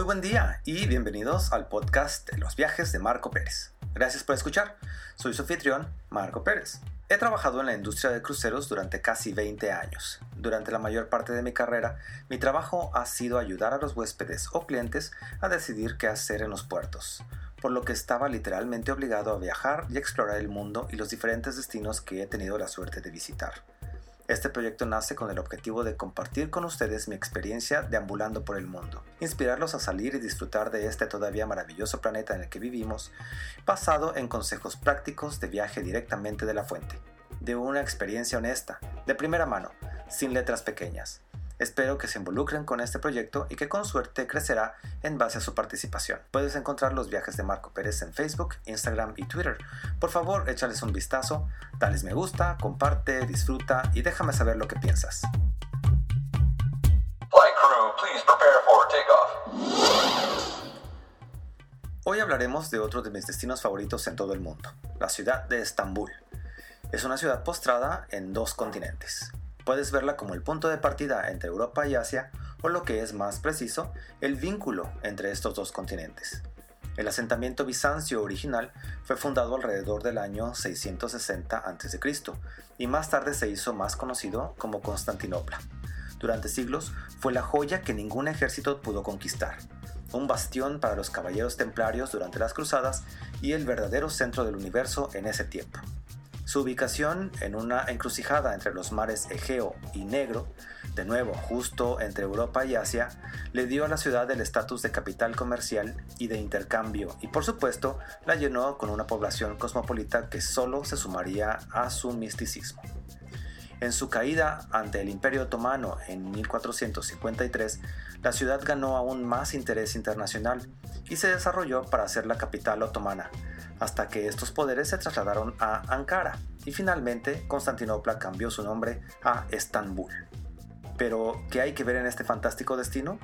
Muy buen día y bienvenidos al podcast de los viajes de Marco Pérez. Gracias por escuchar. Soy su anfitrión, Marco Pérez. He trabajado en la industria de cruceros durante casi 20 años. Durante la mayor parte de mi carrera, mi trabajo ha sido ayudar a los huéspedes o clientes a decidir qué hacer en los puertos, por lo que estaba literalmente obligado a viajar y explorar el mundo y los diferentes destinos que he tenido la suerte de visitar. Este proyecto nace con el objetivo de compartir con ustedes mi experiencia deambulando por el mundo, inspirarlos a salir y disfrutar de este todavía maravilloso planeta en el que vivimos, basado en consejos prácticos de viaje directamente de la fuente, de una experiencia honesta, de primera mano, sin letras pequeñas. Espero que se involucren con este proyecto y que con suerte crecerá en base a su participación. Puedes encontrar los viajes de Marco Pérez en Facebook, Instagram y Twitter. Por favor, échales un vistazo, dales me gusta, comparte, disfruta y déjame saber lo que piensas. Hoy hablaremos de otro de mis destinos favoritos en todo el mundo, la ciudad de Estambul. Es una ciudad postrada en dos continentes, Puedes verla como el punto de partida entre Europa y Asia, o lo que es más preciso, el vínculo entre estos dos continentes. El asentamiento bizancio original fue fundado alrededor del año 660 a.C. y más tarde se hizo más conocido como Constantinopla. Durante siglos fue la joya que ningún ejército pudo conquistar, un bastión para los caballeros templarios durante las cruzadas y el verdadero centro del universo en ese tiempo. Su ubicación en una encrucijada entre los mares Egeo y Negro, de nuevo justo entre Europa y Asia, le dio a la ciudad el estatus de capital comercial y de intercambio y por supuesto la llenó con una población cosmopolita que solo se sumaría a su misticismo. En su caída ante el Imperio Otomano en 1453, la ciudad ganó aún más interés internacional y se desarrolló para ser la capital otomana, hasta que estos poderes se trasladaron a Ankara y finalmente Constantinopla cambió su nombre a Estambul. Pero, ¿qué hay que ver en este fantástico destino?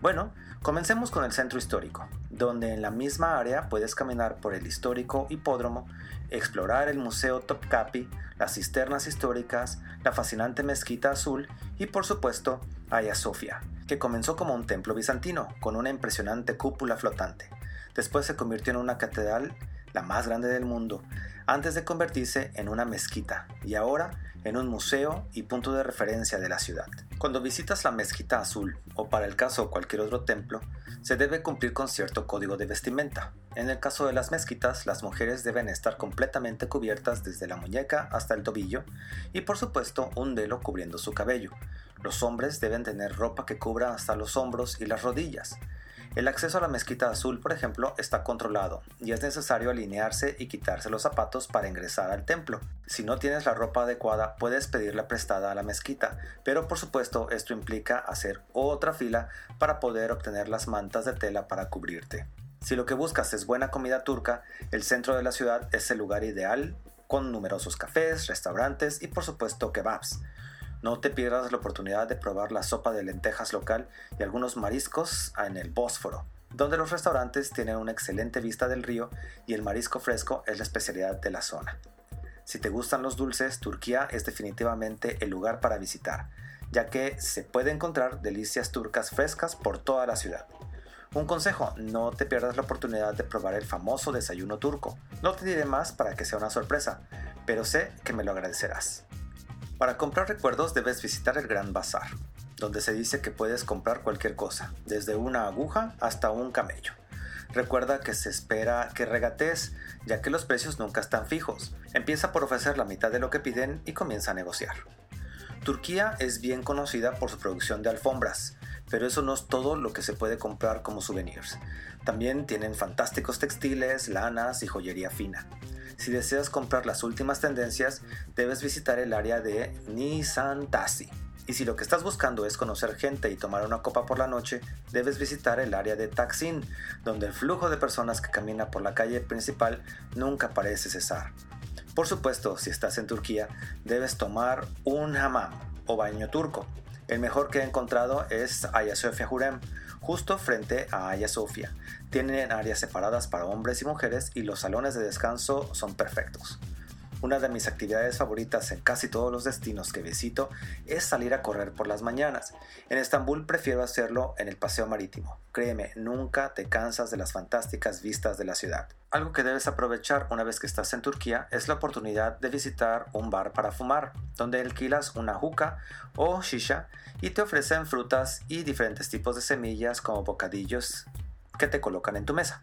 Bueno, comencemos con el centro histórico, donde en la misma área puedes caminar por el histórico hipódromo, explorar el Museo Topkapi, las cisternas históricas, la fascinante mezquita azul y por supuesto Hagia Sofia, que comenzó como un templo bizantino con una impresionante cúpula flotante. Después se convirtió en una catedral la más grande del mundo, antes de convertirse en una mezquita y ahora en un museo y punto de referencia de la ciudad. Cuando visitas la mezquita azul o para el caso cualquier otro templo, se debe cumplir con cierto código de vestimenta. En el caso de las mezquitas, las mujeres deben estar completamente cubiertas desde la muñeca hasta el tobillo y por supuesto un velo cubriendo su cabello. Los hombres deben tener ropa que cubra hasta los hombros y las rodillas. El acceso a la mezquita azul, por ejemplo, está controlado y es necesario alinearse y quitarse los zapatos para ingresar al templo. Si no tienes la ropa adecuada, puedes pedirla prestada a la mezquita, pero por supuesto esto implica hacer otra fila para poder obtener las mantas de tela para cubrirte. Si lo que buscas es buena comida turca, el centro de la ciudad es el lugar ideal, con numerosos cafés, restaurantes y por supuesto kebabs. No te pierdas la oportunidad de probar la sopa de lentejas local y algunos mariscos en el Bósforo, donde los restaurantes tienen una excelente vista del río y el marisco fresco es la especialidad de la zona. Si te gustan los dulces, Turquía es definitivamente el lugar para visitar, ya que se puede encontrar delicias turcas frescas por toda la ciudad. Un consejo, no te pierdas la oportunidad de probar el famoso desayuno turco. No te diré más para que sea una sorpresa, pero sé que me lo agradecerás. Para comprar recuerdos debes visitar el Gran Bazar, donde se dice que puedes comprar cualquier cosa, desde una aguja hasta un camello. Recuerda que se espera que regatees, ya que los precios nunca están fijos. Empieza por ofrecer la mitad de lo que piden y comienza a negociar. Turquía es bien conocida por su producción de alfombras, pero eso no es todo lo que se puede comprar como souvenirs. También tienen fantásticos textiles, lanas y joyería fina. Si deseas comprar las últimas tendencias, debes visitar el área de Nisantasi. Y si lo que estás buscando es conocer gente y tomar una copa por la noche, debes visitar el área de Taksim, donde el flujo de personas que camina por la calle principal nunca parece cesar. Por supuesto, si estás en Turquía, debes tomar un hammam o baño turco. El mejor que he encontrado es Hagia Sofia Jurem, justo frente a Hagia Sofia. Tienen áreas separadas para hombres y mujeres y los salones de descanso son perfectos. Una de mis actividades favoritas en casi todos los destinos que visito es salir a correr por las mañanas. En Estambul prefiero hacerlo en el paseo marítimo. Créeme, nunca te cansas de las fantásticas vistas de la ciudad. Algo que debes aprovechar una vez que estás en Turquía es la oportunidad de visitar un bar para fumar, donde alquilas una juca o shisha y te ofrecen frutas y diferentes tipos de semillas como bocadillos que te colocan en tu mesa.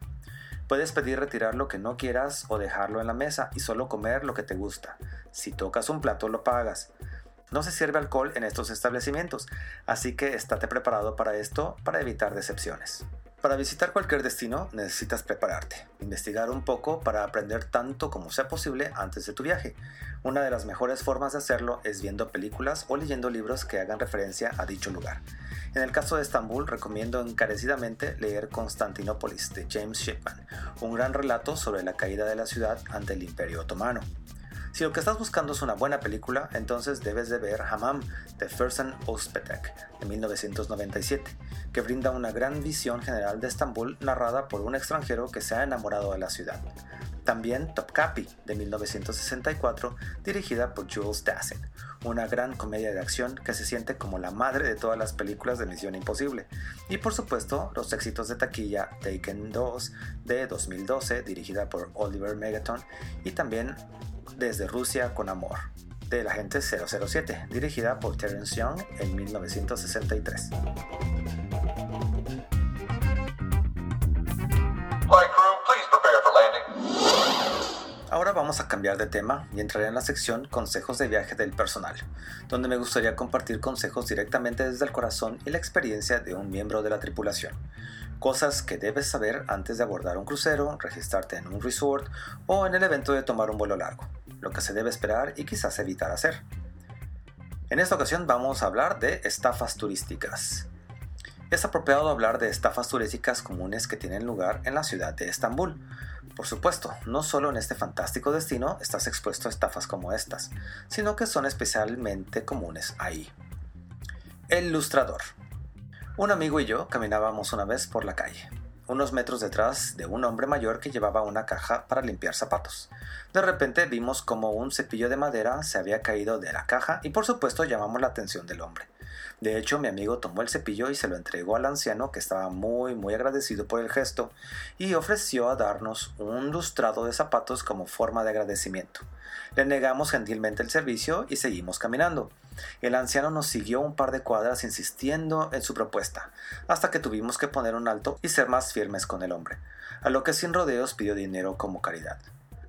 Puedes pedir retirar lo que no quieras o dejarlo en la mesa y solo comer lo que te gusta. Si tocas un plato lo pagas. No se sirve alcohol en estos establecimientos, así que estate preparado para esto para evitar decepciones. Para visitar cualquier destino necesitas prepararte, investigar un poco para aprender tanto como sea posible antes de tu viaje. Una de las mejores formas de hacerlo es viendo películas o leyendo libros que hagan referencia a dicho lugar. En el caso de Estambul recomiendo encarecidamente leer Constantinópolis de James Shipman, un gran relato sobre la caída de la ciudad ante el Imperio Otomano. Si lo que estás buscando es una buena película, entonces debes de ver Hamam de Fersen Özpetek de 1997, que brinda una gran visión general de Estambul narrada por un extranjero que se ha enamorado de la ciudad. También Topkapi de 1964, dirigida por Jules Dassin, una gran comedia de acción que se siente como la madre de todas las películas de Misión Imposible. Y por supuesto, los éxitos de taquilla Taken 2 de 2012, dirigida por Oliver Megaton, y también desde Rusia con Amor, de la gente 007, dirigida por Terence Young en 1963. Ahora vamos a cambiar de tema y entraré en la sección Consejos de viaje del personal, donde me gustaría compartir consejos directamente desde el corazón y la experiencia de un miembro de la tripulación. Cosas que debes saber antes de abordar un crucero, registrarte en un resort o en el evento de tomar un vuelo largo lo que se debe esperar y quizás evitar hacer. En esta ocasión vamos a hablar de estafas turísticas. Es apropiado hablar de estafas turísticas comunes que tienen lugar en la ciudad de Estambul. Por supuesto, no solo en este fantástico destino estás expuesto a estafas como estas, sino que son especialmente comunes ahí. El lustrador. Un amigo y yo caminábamos una vez por la calle unos metros detrás de un hombre mayor que llevaba una caja para limpiar zapatos. De repente vimos como un cepillo de madera se había caído de la caja y por supuesto llamamos la atención del hombre. De hecho, mi amigo tomó el cepillo y se lo entregó al anciano que estaba muy muy agradecido por el gesto y ofreció a darnos un lustrado de zapatos como forma de agradecimiento. Le negamos gentilmente el servicio y seguimos caminando. El anciano nos siguió un par de cuadras insistiendo en su propuesta, hasta que tuvimos que poner un alto y ser más firmes con el hombre, a lo que sin rodeos pidió dinero como caridad.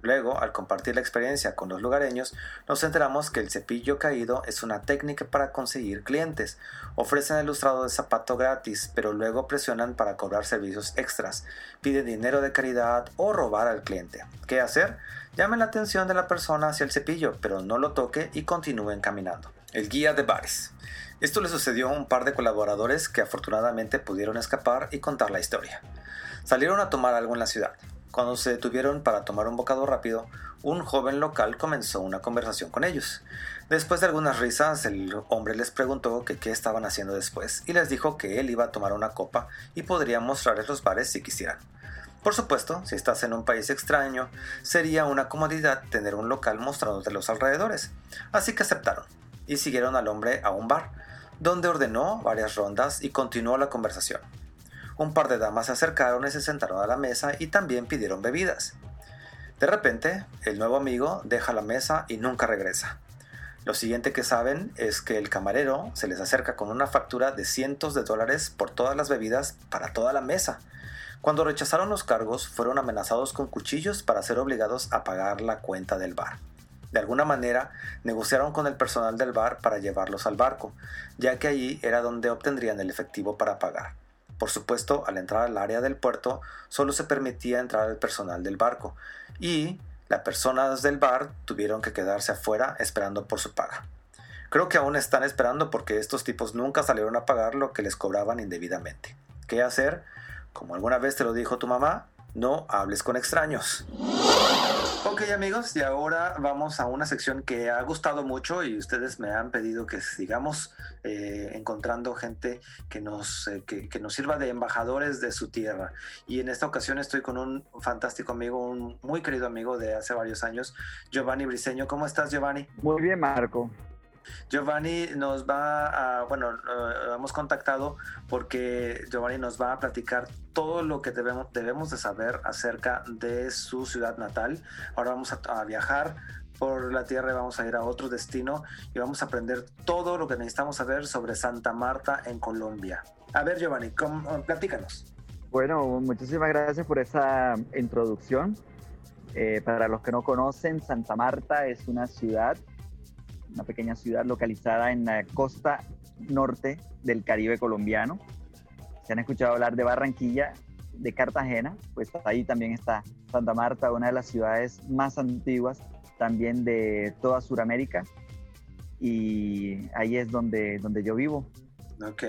Luego, al compartir la experiencia con los lugareños, nos enteramos que el cepillo caído es una técnica para conseguir clientes. Ofrecen el lustrado de zapato gratis, pero luego presionan para cobrar servicios extras, piden dinero de caridad o robar al cliente. ¿Qué hacer? Llamen la atención de la persona hacia el cepillo, pero no lo toque y continúen caminando. El guía de bares. Esto le sucedió a un par de colaboradores que afortunadamente pudieron escapar y contar la historia. Salieron a tomar algo en la ciudad. Cuando se detuvieron para tomar un bocado rápido, un joven local comenzó una conversación con ellos. Después de algunas risas, el hombre les preguntó qué estaban haciendo después y les dijo que él iba a tomar una copa y podría mostrarles los bares si quisieran. Por supuesto, si estás en un país extraño, sería una comodidad tener un local mostrándote los alrededores, así que aceptaron y siguieron al hombre a un bar, donde ordenó varias rondas y continuó la conversación. Un par de damas se acercaron y se sentaron a la mesa y también pidieron bebidas. De repente, el nuevo amigo deja la mesa y nunca regresa. Lo siguiente que saben es que el camarero se les acerca con una factura de cientos de dólares por todas las bebidas para toda la mesa. Cuando rechazaron los cargos, fueron amenazados con cuchillos para ser obligados a pagar la cuenta del bar. De alguna manera, negociaron con el personal del bar para llevarlos al barco, ya que allí era donde obtendrían el efectivo para pagar. Por supuesto, al entrar al área del puerto, solo se permitía entrar al personal del barco, y las personas del bar tuvieron que quedarse afuera esperando por su paga. Creo que aún están esperando porque estos tipos nunca salieron a pagar lo que les cobraban indebidamente. ¿Qué hacer? Como alguna vez te lo dijo tu mamá, no hables con extraños. Ok amigos, y ahora vamos a una sección que ha gustado mucho y ustedes me han pedido que sigamos eh, encontrando gente que nos, eh, que, nos sirva de embajadores de su tierra. Y en esta ocasión estoy con un fantástico amigo, un muy querido amigo de hace varios años, Giovanni Briseño. ¿Cómo estás Giovanni? Muy bien Marco. Giovanni nos va a, bueno, hemos contactado porque Giovanni nos va a platicar todo lo que debemos, debemos de saber acerca de su ciudad natal. Ahora vamos a, viajar por la tierra y vamos a ir a otro destino y vamos a aprender todo lo que necesitamos saber sobre Santa Marta en Colombia. A ver, Giovanni, platícanos. Bueno, muchísimas gracias por esa introducción. Eh, para los que no conocen, Santa Marta es una ciudad una pequeña ciudad localizada en la costa norte del Caribe colombiano. Se han escuchado hablar de Barranquilla, de Cartagena, pues ahí también está Santa Marta, una de las ciudades más antiguas también de toda Sudamérica y ahí es donde, donde yo vivo. Ok.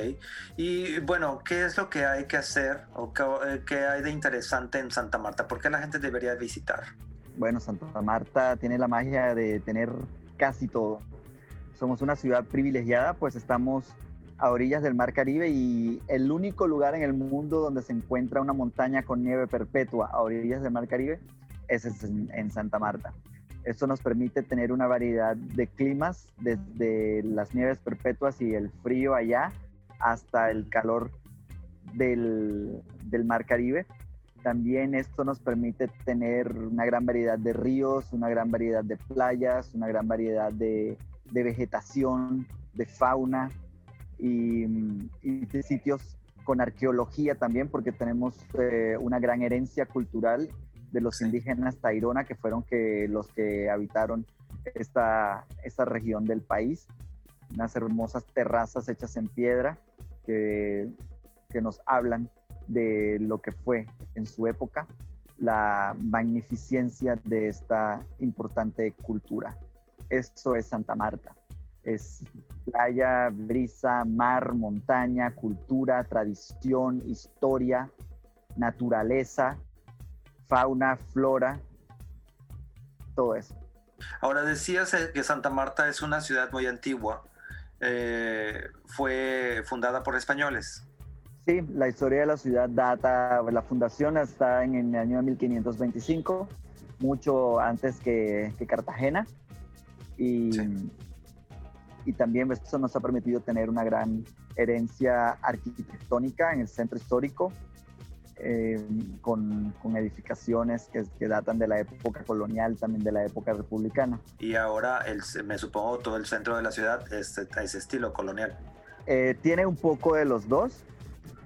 Y bueno, ¿qué es lo que hay que hacer o qué, qué, hay de interesante en Santa Marta? ¿Por qué la gente debería visitar? Bueno, Santa Marta tiene la magia de tener casi todo somos una ciudad privilegiada, pues estamos a orillas del Mar Caribe y el único lugar en el mundo donde se encuentra una montaña con nieve perpetua a orillas del Mar Caribe es en, Santa Marta. Esto nos permite tener una variedad de climas, desde las nieves perpetuas y el frío allá hasta el calor del, del Mar Caribe. También esto nos permite tener una gran variedad de ríos, una gran variedad de playas, una gran variedad de, de vegetación, de fauna y, de sitios con arqueología también, porque tenemos eh, una gran herencia cultural de los indígenas Tairona, que fueron que, los que habitaron esta, esta región del país. Unas hermosas terrazas hechas en piedra que, que nos hablan de lo que fue en su época la magnificencia de esta importante cultura. Eso es Santa Marta. Es playa, brisa, mar, montaña, cultura, tradición, historia, naturaleza, fauna, flora, todo eso. Ahora decías eh, que Santa Marta es una ciudad muy antigua. Eh, fue fundada por españoles. Sí, la historia de la ciudad data, la fundación está en el año 1525, mucho antes que, que Cartagena. Y, y también eso nos ha permitido tener una gran herencia arquitectónica en el centro histórico, eh, con, con, edificaciones que, que, datan de la época colonial, también de la época republicana. Y ahora, el, me supongo, todo el centro de la ciudad es, es estilo colonial. Eh, tiene un poco de los dos.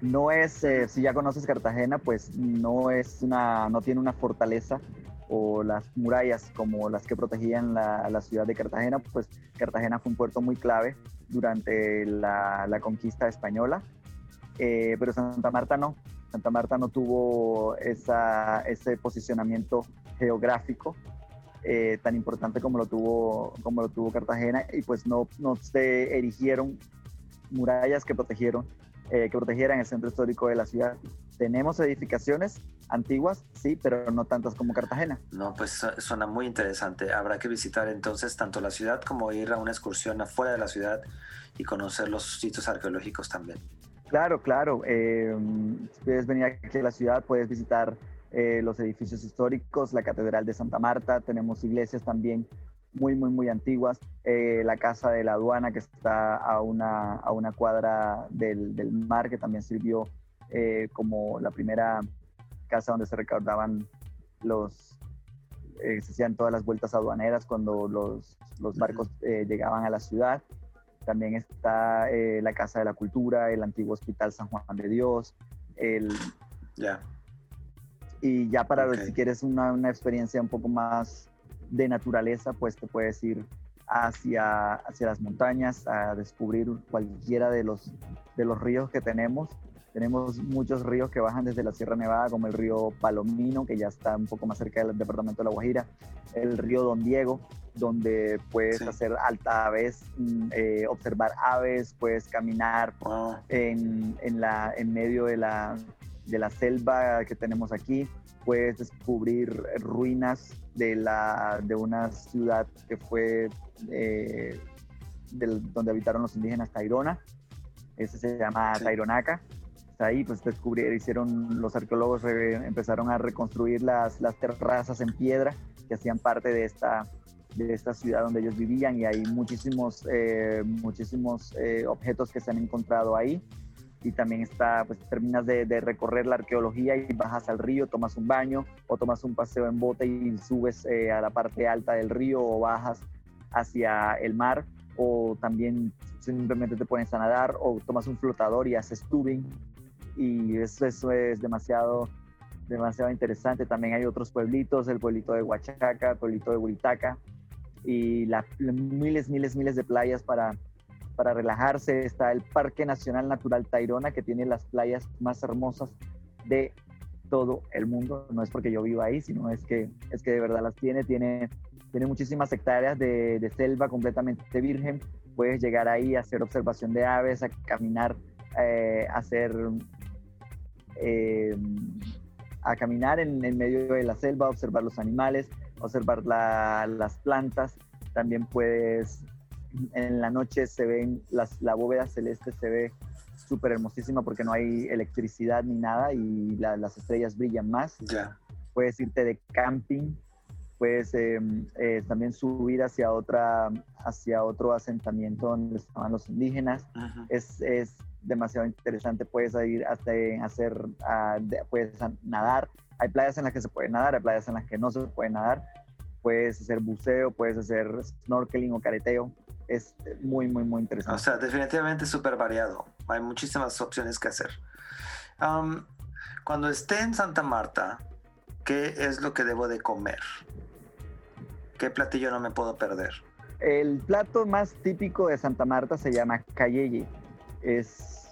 No es, eh, si ya conoces Cartagena, pues no es una, no tiene una fortaleza o las murallas como las que protegían la, la, ciudad de Cartagena, pues Cartagena fue un puerto muy clave durante la, la conquista española, eh, pero Santa Marta no. Santa Marta no tuvo esa, ese posicionamiento geográfico eh, tan importante como lo tuvo como lo tuvo Cartagena y pues no, no se erigieron murallas que protegieron eh, que protegieran el centro histórico de la ciudad. Tenemos edificaciones antiguas, sí, pero no tantas como Cartagena. No, pues suena muy interesante. Habrá que visitar entonces tanto la ciudad como ir a una excursión afuera de la ciudad y conocer los sitios arqueológicos también. Claro, claro. Eh, si puedes venir aquí a la ciudad, puedes visitar eh, los edificios históricos, la Catedral de Santa Marta, tenemos iglesias también muy, muy, muy antiguas. Eh, la casa de la aduana que está a una, a una cuadra del, del mar, que también sirvió eh, como la primera casa donde se recaudaban los, eh, se hacían todas las vueltas aduaneras cuando los, los barcos llegaban a la ciudad. También está la Casa de la Cultura, el antiguo Hospital San Juan de Dios, el... Ya. Y ya para ver si quieres una, una experiencia un poco más de naturaleza, pues te puedes ir hacia, hacia las montañas a descubrir cualquiera de los, de los ríos que tenemos. Tenemos muchos ríos que bajan desde la Sierra Nevada, como el río Palomino, que ya está un poco más cerca del departamento de La Guajira, el río Don Diego, donde puedes hacer alta aves, mm, eh, observar aves, puedes caminar en, en, la, en medio de la, de la selva que tenemos aquí. Puedes descubrir ruinas de, la, de una ciudad que fue eh, donde habitaron los indígenas Tairona. Ese se llama Taironaca. ahí pues descubrieron, hicieron, los arqueólogos empezaron a reconstruir las, las terrazas en piedra que hacían parte de esta, de esta ciudad donde ellos vivían y hay muchísimos, eh, muchísimos eh, objetos que se han encontrado ahí. Y también está, pues terminas de, recorrer la arqueología y bajas al río, tomas un baño o tomas un paseo en bote y subes eh, a la parte alta del río o bajas hacia el mar o también simplemente te pones a nadar o tomas un flotador y haces tubing y eso, eso es demasiado demasiado interesante. También hay otros pueblitos, el pueblito de Huachaca, el pueblito de Buritaca, y las miles, miles, miles de playas para, para relajarse. Está el Parque Nacional Natural Tairona, que tiene las playas más hermosas de todo el mundo. No es porque yo viva ahí, sino es que, es que de verdad las tiene. Tiene, tiene muchísimas hectáreas de, de selva completamente virgen. Puedes llegar ahí a hacer observación de aves, a caminar, eh, a hacer... Eh, a caminar en, en medio de la selva, observar los animales, observar las plantas. También puedes, en la noche se ven, las, la bóveda celeste se ve súper hermosísima porque no hay electricidad ni nada y las estrellas brillan más. Puedes irte de camping, puedes em, eh, también subir hacia, otra, hacia otro asentamiento donde estaban los indígenas. Es, es, demasiado interesante. Puedes ir hasta hacer, puedes nadar, hay playas en las que se puede nadar, hay playas en las que no se puede nadar. Puedes hacer buceo, puedes hacer snorkeling o careteo. Es muy, muy, muy interesante. O sea, definitivamente súper variado. Hay muchísimas opciones que hacer. cuando esté en Santa Marta, ¿qué es lo que debo de comer? ¿Qué platillo no me puedo perder? El plato más típico de Santa Marta se llama cayeye. Es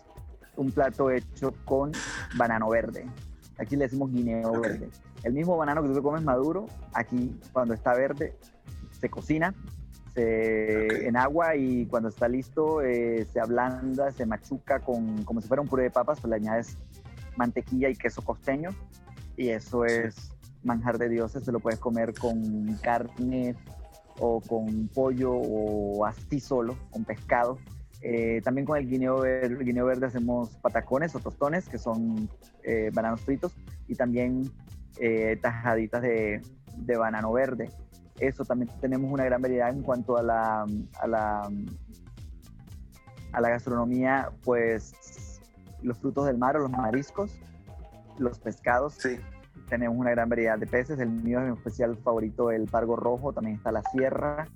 un plato hecho con banano verde. Aquí le decimos guineo verde. El mismo banano que tú comes maduro, aquí cuando está verde, se cocina en agua y cuando está listo eh, se ablanda, se machuca con, como si fuera un puré de papas, pues le añades mantequilla y queso costeño y eso es manjar de dioses, se lo puedes comer con carne o con pollo o así solo, con pescado. Eh, también con el guineo, verde, guineo verde hacemos patacones o tostones, que son eh, bananos fritos, y también eh, tajaditas de, de, banano verde. Eso también tenemos una gran variedad en cuanto a la, a la, a la gastronomía, pues los frutos del mar o los mariscos, los pescados. Sí. Tenemos una gran variedad de peces. El mío es mi especial favorito, el pargo rojo. También está la sierra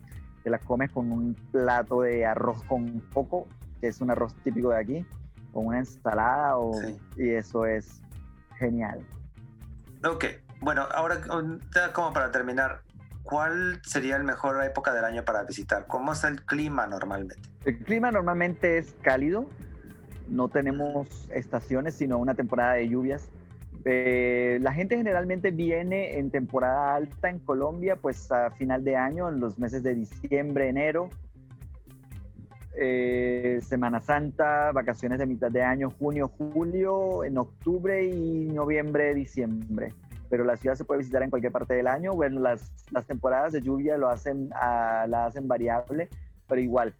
te la comes con un plato de arroz con coco, que es un arroz típico de aquí, con una ensalada o, y eso es genial. Ok, bueno, ahora como para terminar, ¿cuál sería la mejor época del año para visitar? ¿Cómo es el clima normalmente? El clima normalmente es cálido, no tenemos estaciones, sino una temporada de lluvias eh, la gente generalmente viene en temporada alta en Colombia, pues a final de año, en los meses de diciembre, enero, eh, Semana Santa, vacaciones de mitad de año, junio, julio, en octubre y noviembre, diciembre. Pero la ciudad se puede visitar en cualquier parte del año. Bueno, las, las temporadas de lluvia lo hacen, ah, la hacen variable, pero igual,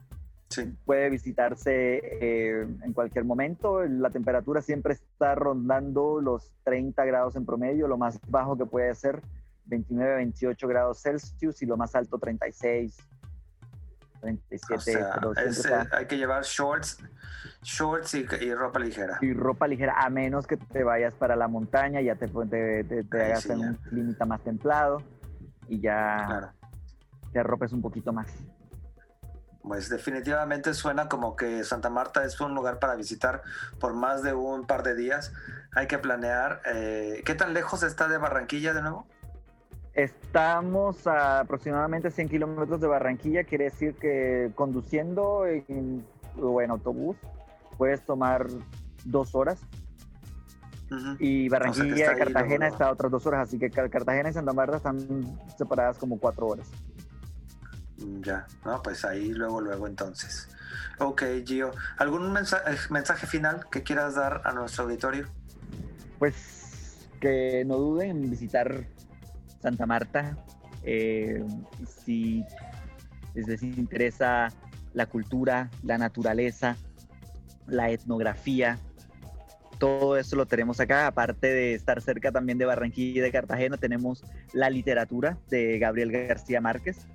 Puede visitarse eh, en cualquier momento. La temperatura siempre está rondando los 30 grados en promedio, lo más bajo que puede ser 29, 28 grados Celsius y lo más alto 36, 37. Hay que llevar shorts, shorts y, ropa ligera. Y ropa ligera, a menos que te vayas para la montaña, ya te, te, hagas en un clima más templado y ya te arropes un poquito más. Pues definitivamente suena como que Santa Marta es un lugar para visitar por más de un par de días. Hay que planear. Eh, ¿Qué tan lejos está de Barranquilla de nuevo? Estamos a aproximadamente 100 kilómetros de Barranquilla, quiere decir que conduciendo en, o en autobús puedes tomar dos horas. Y Barranquilla y Cartagena está otras dos horas, así que Cartagena y Santa Marta están separadas como cuatro horas. Mm, ya, no, pues ahí luego, luego entonces. Ok, Gio, ¿algún mensaje, mensaje final que quieras dar a nuestro auditorio? pues que no duden en visitar Santa Marta. Eh, si les interesa la cultura, la naturaleza, la etnografía, todo eso lo tenemos acá. Aparte de estar cerca también de Barranquilla y de Cartagena, tenemos la literatura de Gabriel García Márquez.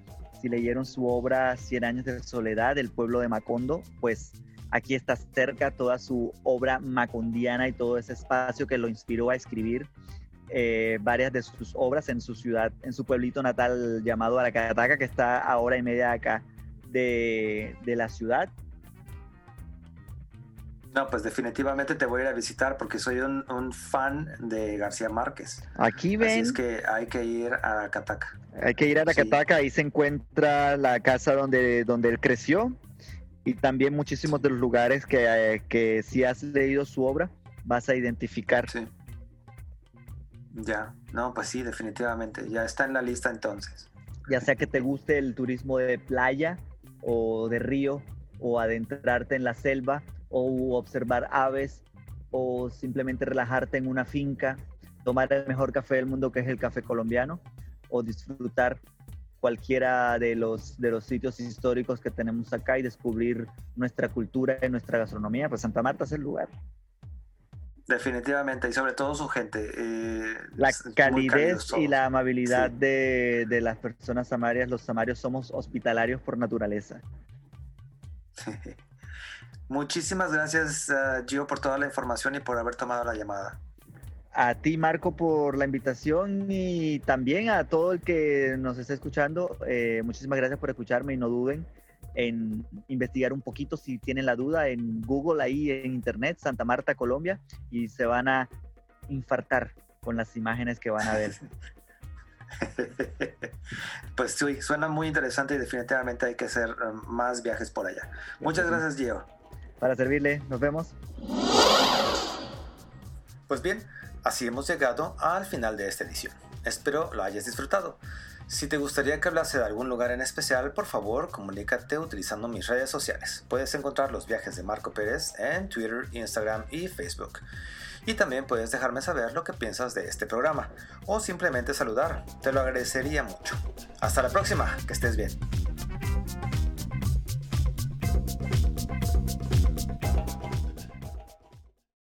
Si leyeron su obra Cien años de soledad, El pueblo de Macondo, pues aquí está cerca toda su obra macondiana y todo ese espacio que lo inspiró a escribir eh, varias de sus obras en su ciudad, en su pueblito natal llamado Aracataca, que está a hora y media acá de, de la ciudad. No, pues definitivamente te voy a ir a visitar porque soy un, fan de García Márquez. Aquí ven. Así es que hay que ir a Aracataca. Hay que ir a Aracataca, ahí se encuentra la casa donde, donde él creció y también muchísimos de los lugares que, eh, que si has leído su obra vas a identificar. Sí. Ya, no, pues sí, definitivamente. Ya está en la lista entonces. Ya sea que te guste el turismo de playa o de río o adentrarte en la selva o observar aves o simplemente relajarte en una finca, tomar el mejor café del mundo que es el café colombiano o disfrutar cualquiera de los, de los sitios históricos que tenemos acá y descubrir nuestra cultura y nuestra gastronomía, pues Santa Marta es el lugar. Definitivamente, y sobre todo su gente. Eh, la calidez y la amabilidad de, las personas samarias, los samarios somos hospitalarios por naturaleza. Muchísimas gracias, uh, Gio, por toda la información y por haber tomado la llamada. A ti, Marco, por la invitación y también a todo el que nos está escuchando. Eh, muchísimas gracias por escucharme y no duden en investigar un poquito si tienen la duda en Google, ahí en Internet, Santa Marta, Colombia, y se van a infartar con las imágenes que van a ver. Pues sí, suena muy interesante y definitivamente hay que hacer um, más viajes por allá. Muchas gracias, Gio. Para servirle, nos vemos. Pues bien, así hemos llegado al final de esta edición. Espero lo hayas disfrutado. Si te gustaría que hablase de algún lugar en especial, por favor comunícate utilizando mis redes sociales. Puedes encontrar los viajes de Marco Pérez en Twitter, Instagram y Facebook. Y también puedes dejarme saber lo que piensas de este programa o simplemente saludar. Te lo agradecería mucho. Hasta la próxima, que estés bien.